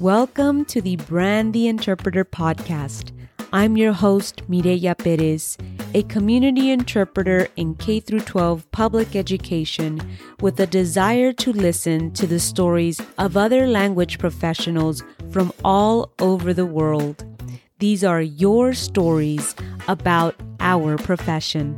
Welcome to the Brand the Interpreter podcast. I'm your host, Mireya Perez, a community interpreter in K 12 public education with a desire to listen to the stories of other language professionals from all over the world. These are your stories about our profession.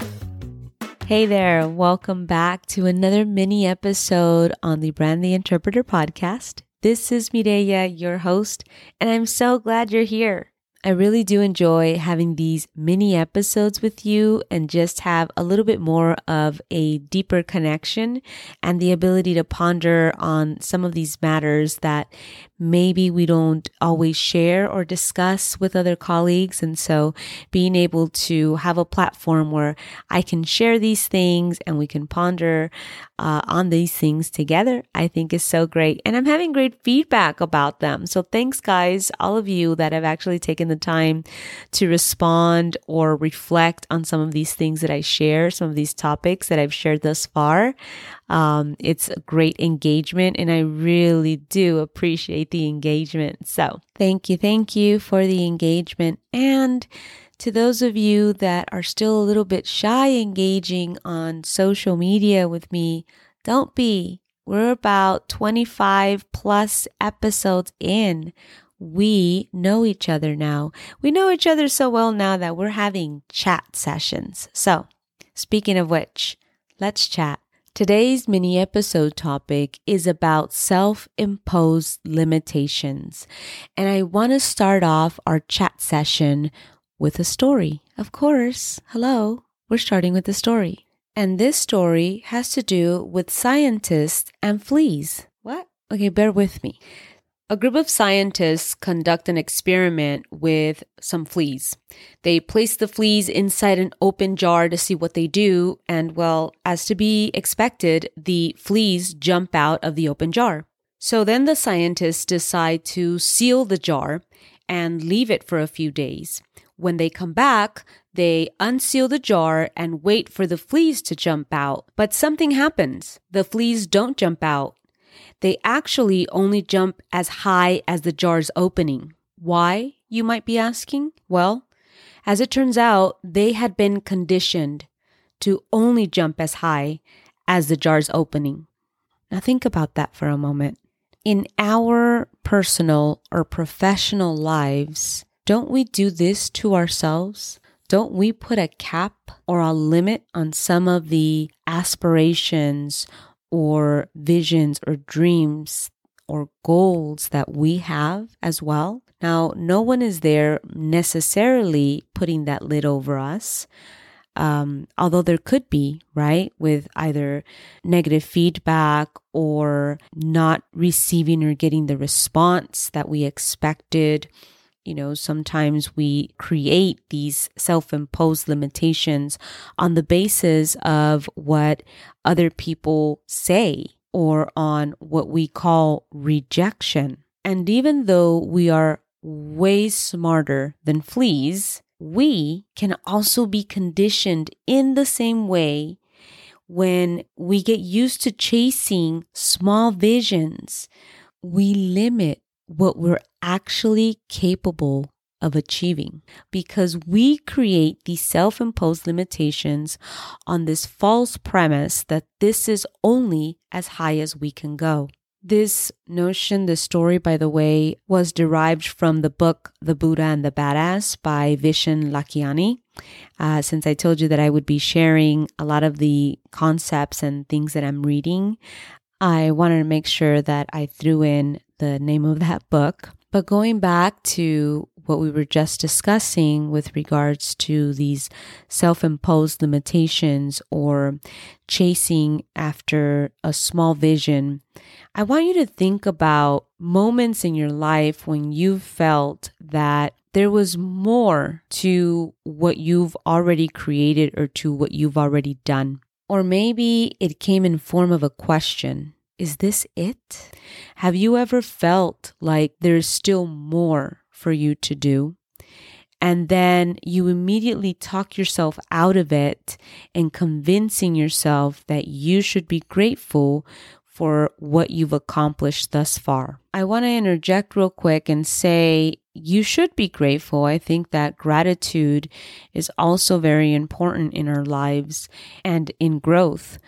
Hey there, welcome back to another mini episode on the Brand the Interpreter podcast. This is Mireya, your host, and I'm so glad you're here. I really do enjoy having these mini episodes with you and just have a little bit more of a deeper connection and the ability to ponder on some of these matters that maybe we don't always share or discuss with other colleagues. And so being able to have a platform where I can share these things and we can ponder uh, on these things together, I think is so great. And I'm having great feedback about them. So thanks, guys, all of you that have actually taken the time to respond or reflect on some of these things that I share, some of these topics that I've shared thus far. Um, it's a great engagement, and I really do appreciate the engagement. So, thank you, thank you for the engagement. And to those of you that are still a little bit shy engaging on social media with me, don't be. We're about 25 plus episodes in. We know each other now. We know each other so well now that we're having chat sessions. So, speaking of which, let's chat. Today's mini episode topic is about self imposed limitations. And I want to start off our chat session with a story. Of course, hello, we're starting with a story. And this story has to do with scientists and fleas. What? Okay, bear with me. A group of scientists conduct an experiment with some fleas. They place the fleas inside an open jar to see what they do, and well, as to be expected, the fleas jump out of the open jar. So then the scientists decide to seal the jar and leave it for a few days. When they come back, they unseal the jar and wait for the fleas to jump out. But something happens. The fleas don't jump out they actually only jump as high as the jar's opening. Why, you might be asking? Well, as it turns out, they had been conditioned to only jump as high as the jar's opening. Now, think about that for a moment. In our personal or professional lives, don't we do this to ourselves? Don't we put a cap or a limit on some of the aspirations or visions or dreams or goals that we have as well. Now, no one is there necessarily putting that lid over us. Um, although there could be, right, with either negative feedback or not receiving or getting the response that we expected you know, sometimes we create these self imposed limitations on the basis of what other people say or on what we call rejection. And even though we are way smarter than fleas, we can also be conditioned in the same way when we get used to chasing small visions. We limit what we're actually capable of achieving because we create these self imposed limitations on this false premise that this is only as high as we can go. This notion, this story, by the way, was derived from the book The Buddha and the Badass by Vishen Lakhiani. Uh, since I told you that I would be sharing a lot of the concepts and things that I'm reading, I wanted to make sure that I threw in the name of that book. But going back to what we were just discussing with regards to these self imposed limitations or chasing after a small vision, I want you to think about moments in your life when you felt that there was more to what you've already created or to what you've already done. Or maybe it came in form of a question is this it? Have you ever felt like there's still more for you to do? And then you immediately talk yourself out of it and convincing yourself that you should be grateful for what you've accomplished thus far. I want to interject real quick and say you should be grateful. I think that gratitude is also very important in our lives and in growth.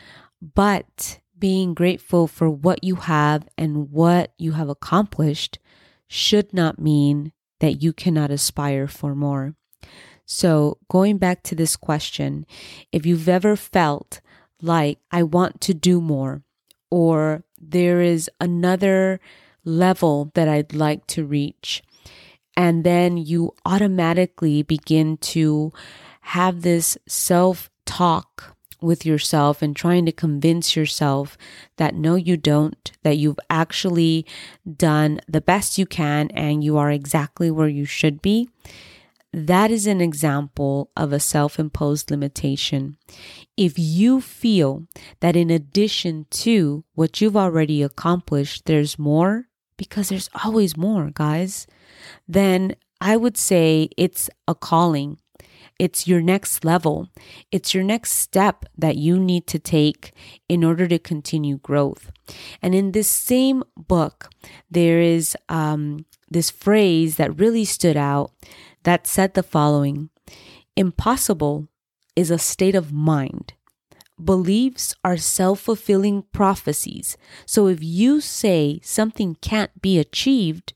But being grateful for what you have and what you have accomplished should not mean that you cannot aspire for more. So, going back to this question, if you've ever felt like I want to do more, or there is another level that I'd like to reach, and then you automatically begin to have this self talk with yourself and trying to convince yourself that no, you don't, that you've actually done the best you can and you are exactly where you should be. That is an example of a self imposed limitation. If you feel that in addition to what you've already accomplished, there's more, because there's always more, guys, then I would say it's a calling. It's your next level. It's your next step that you need to take in order to continue growth. And in this same book, there is um, this phrase that really stood out that said the following Impossible is a state of mind. Beliefs are self fulfilling prophecies. So if you say something can't be achieved,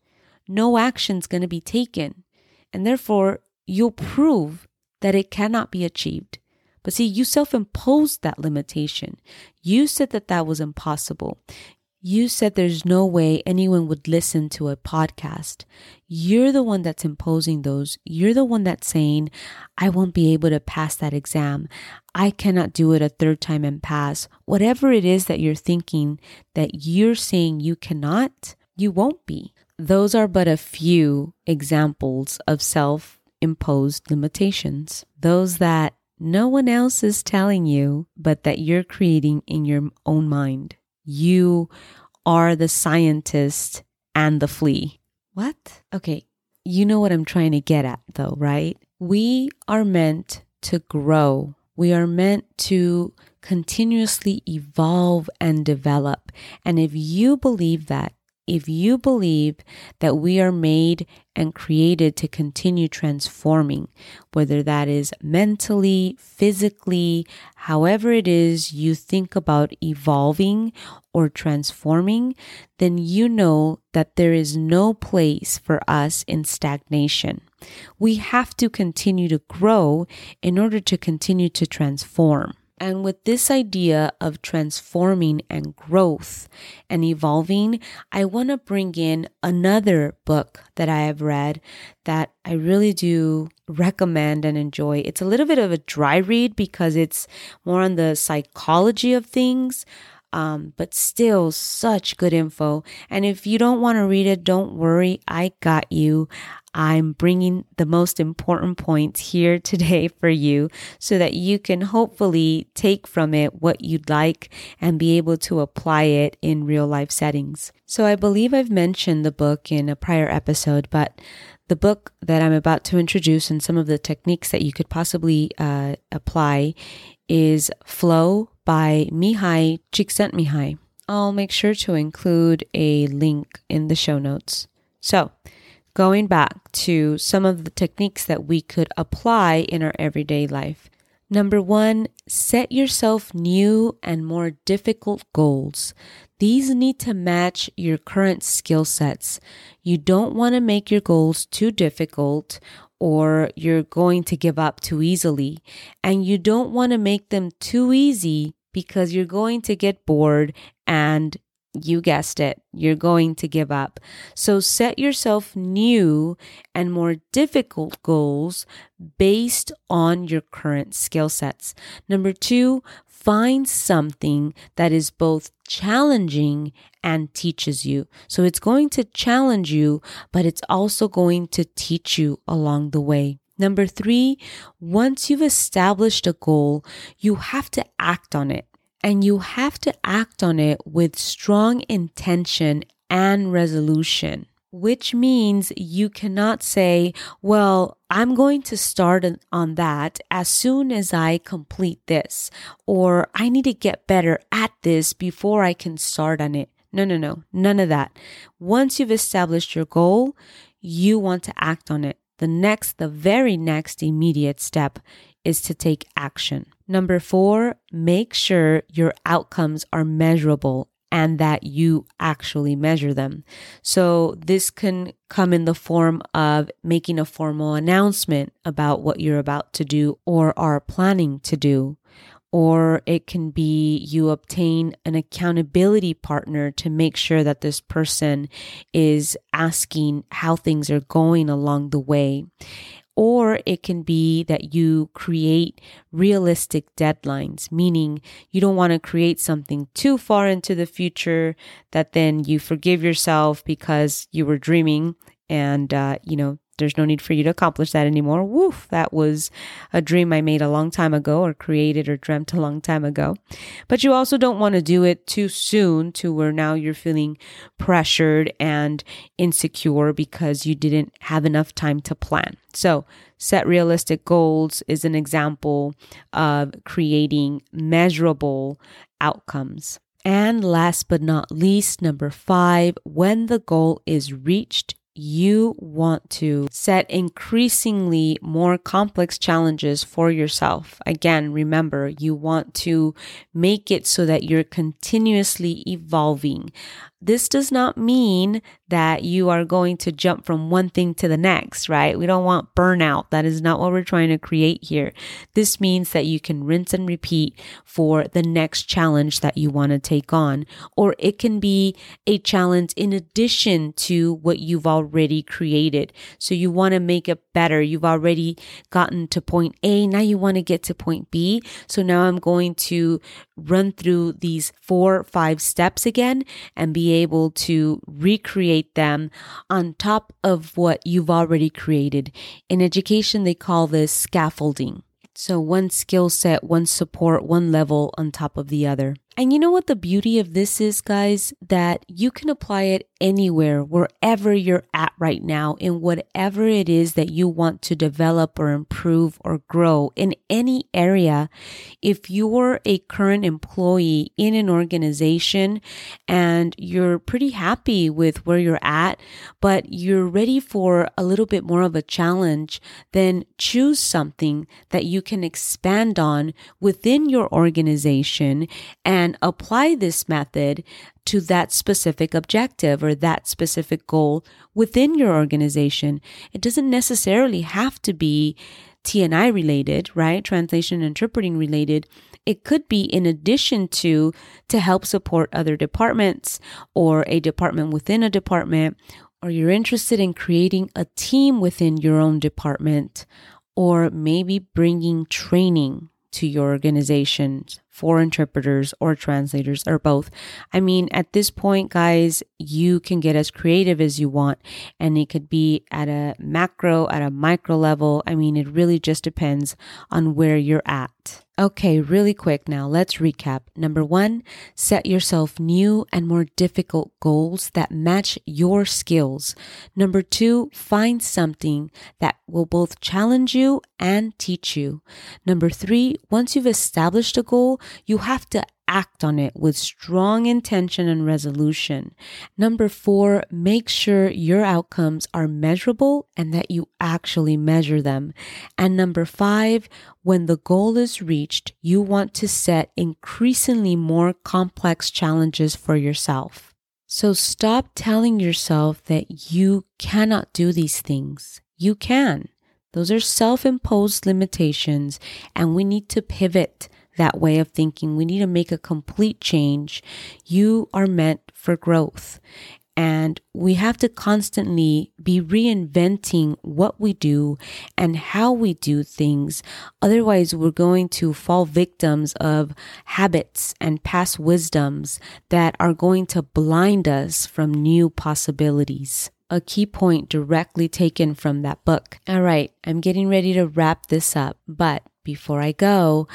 no action's going to be taken. And therefore, you'll prove that it cannot be achieved. But see, you self imposed that limitation. You said that that was impossible. You said there's no way anyone would listen to a podcast. You're the one that's imposing those. You're the one that's saying, I won't be able to pass that exam. I cannot do it a third time and pass. Whatever it is that you're thinking that you're saying you cannot, you won't be. Those are but a few examples of self imposed limitations. Those that no one else is telling you, but that you're creating in your own mind you are the scientist and the flea. What? Okay. You know what I'm trying to get at, though, right? We are meant to grow. We are meant to continuously evolve and develop. And if you believe that, if you believe that we are made and created to continue transforming, whether that is mentally, physically, however it is you think about evolving or transforming, then you know that there is no place for us in stagnation. We have to continue to grow in order to continue to transform. And with this idea of transforming and growth and evolving, I want to bring in another book that I have read that I really do recommend and enjoy. It's a little bit of a dry read because it's more on the psychology of things. Um, but still such good info. And if you don't want to read it, don't worry. I got you. I'm bringing the most important points here today for you so that you can hopefully take from it what you'd like and be able to apply it in real life settings. So I believe I've mentioned the book in a prior episode, but the book that I'm about to introduce and some of the techniques that you could possibly uh, apply is Flow by Mihaly Csikszentmihalyi. I'll make sure to include a link in the show notes. So, going back to some of the techniques that we could apply in our everyday life. Number one, set yourself new and more difficult goals. These need to match your current skill sets. You don't want to make your goals too difficult or you're going to give up too easily. And you don't want to make them too easy because you're going to get bored and you guessed it, you're going to give up. So set yourself new and more difficult goals based on your current skill sets. Number two, find something that is both challenging and teaches you. So it's going to challenge you, but it's also going to teach you along the way. Number three, once you've established a goal, you have to act on it and you have to act on it with strong intention and resolution. which means you cannot say, well, I'm going to start on that as soon as I complete this, or I need to get better at this before I can start on it. No, no, no, none of that. Once you've established your goal, you want to act on it. The next, the very next immediate step is to take action. Number four, make sure your outcomes are measurable and that you actually measure them. So this can come in the form of making a formal announcement about what you're about to do or are planning to do. Or it can be you obtain an accountability partner to make sure that this person is asking how things are going along the way. Or it can be that you create realistic deadlines, meaning you don't want to create something too far into the future that then you forgive yourself because you were dreaming and, uh, you know, there's no need for you to accomplish that anymore. Woof, that was a dream I made a long time ago or created or dreamt a long time ago. But you also don't want to do it too soon to where now you're feeling pressured and insecure because you didn't have enough time to plan. So, set realistic goals is an example of creating measurable outcomes. And last but not least, number five, when the goal is reached, you want to set increasingly more complex challenges for yourself. Again, remember, you want to make it so that you're continuously evolving. This does not mean that you are going to jump from one thing to the next, right? We don't want burnout. That is not what we're trying to create here. This means that you can rinse and repeat for the next challenge that you want to take on. Or it can be a challenge in addition to what you've already created. So you want to make it better. You've already gotten to point A. Now you want to get to point B. So now I'm going to run through these four, five steps again and be able to recreate them on top of what you've already created. In education, they call this scaffolding. So one skill set, one support, one level on top of the other. And you know what the beauty of this is, guys? That you can apply it anywhere, wherever you're at right now, in whatever it is that you want to develop or improve or grow in any area. If you're a current employee in an organization and you're pretty happy with where you're at, but you're ready for a little bit more of a challenge, then choose something that you can expand on within your organization and apply this method to that specific objective or that specific goal within your organization. It doesn't necessarily have to be TNI related, right? Translation and interpreting related. It could be in addition to to help support other departments or a department within a department or you're interested in creating a team within your own department or maybe bringing training to your organization for interpreters or translators or both. I mean, at this point, guys, you can get as creative as you want and it could be at a macro, at a micro level. I mean, it really just depends on where you're at. Okay, really quick now, let's recap. Number one, set yourself new and more difficult goals that match your skills. Number two, find something that will both challenge you and teach you. Number three, once you've established a goal, you have to act on it with strong intention and resolution. Number four, make sure your outcomes are measurable and that you actually measure them. And number five, when the goal is reached, you want to set increasingly more complex challenges for yourself. So stop telling yourself that you cannot do these things. You can. Those are self imposed limitations, and we need to pivot that way of thinking. We need to make a complete change. You are meant for growth. And we have to constantly be reinventing what we do and how we do things. Otherwise, we're going to fall victims of habits and past wisdoms that are going to blind us from new possibilities a key point directly taken from that book. All right, I'm getting ready to wrap this up, but before I go,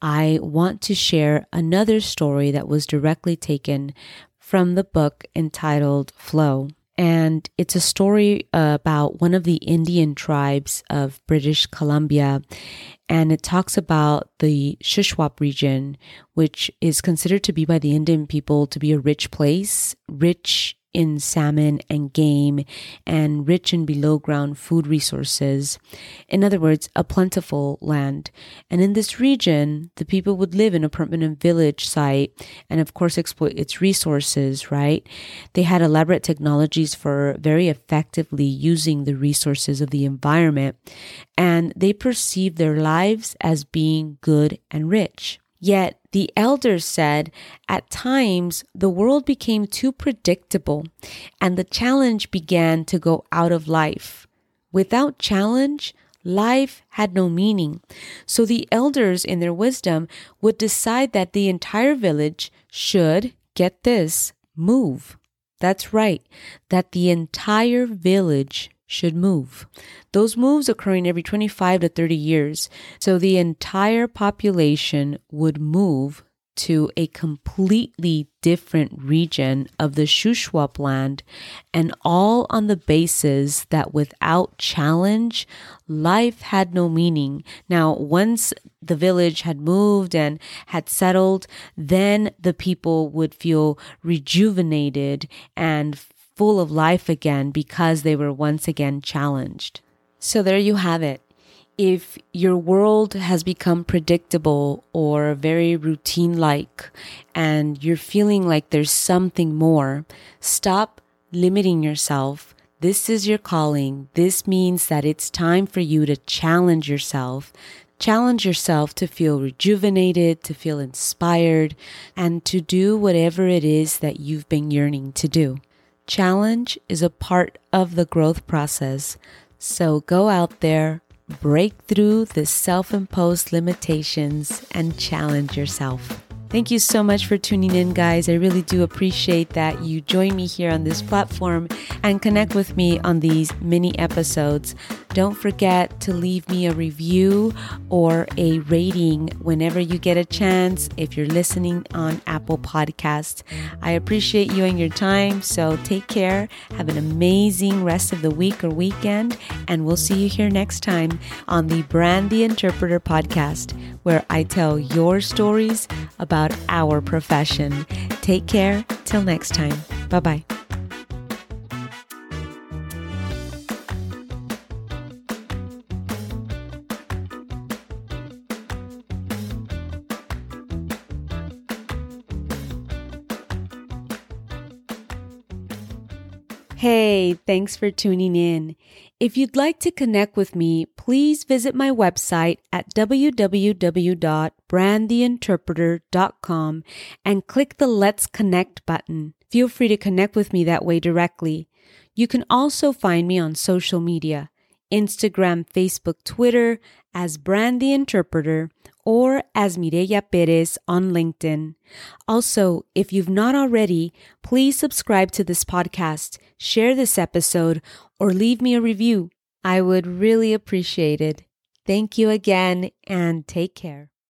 I want to share another story that was directly taken from the book entitled Flow. and it's a story about one of the Indian tribes of British Columbia. And it talks about the Shuswap region, which is considered to be by the Indian people to be a rich place, rich in salmon and game and rich in below ground food resources. In other words, a plentiful land. And in this region, the people would live in a permanent village site and, of course, exploit its resources, right? They had elaborate technologies for very effectively using the resources of the environment, and they perceived their lives as being good and rich. Yet the elders said at times the world became too predictable and the challenge began to go out of life. Without challenge, life had no meaning. So the elders, in their wisdom, would decide that the entire village should, get this, move. That's right, that the entire village should move. Those moves occurring every 25 to 30 years. So the entire population would move to a completely different region of the Shuswap land, and all on the basis that without challenge, life had no meaning. Now, once the village had moved and had settled, then the people would feel rejuvenated and full of life again because they were once again challenged. So there you have it. If your world has become predictable or very routine like, and you're feeling like there's something more, stop limiting yourself. This is your calling. This means that it's time for you to challenge yourself, Challenge yourself to feel rejuvenated, to feel inspired, and to do whatever it is that you've been yearning to do. Challenge is a part of the growth process. So go out there, break through the self imposed limitations, and challenge yourself. Thank you so much for tuning in, guys. I really do appreciate that you join me here on this platform and connect with me on these mini episodes. Don't forget to leave me a review or a rating whenever you get a chance if you're listening on Apple Podcasts. I appreciate you and your time, so take care. Have an amazing rest of the week or weekend, and we'll see you here next time on the Brand the Interpreter podcast, where I tell your stories about about our profession. Take care. Till next time. Bye bye. Thanks for tuning in. If you'd like to connect with me, please visit my website at www.brandtheinterpreter.com and click the Let's Connect button. Feel free to connect with me that way directly. You can also find me on social media Instagram, Facebook, Twitter as Brand the Interpreter or as Mireya Perez on LinkedIn. Also, if you've not already, please subscribe to this podcast, share this episode, or leave me a review. I would really appreciate it. Thank you again and take care.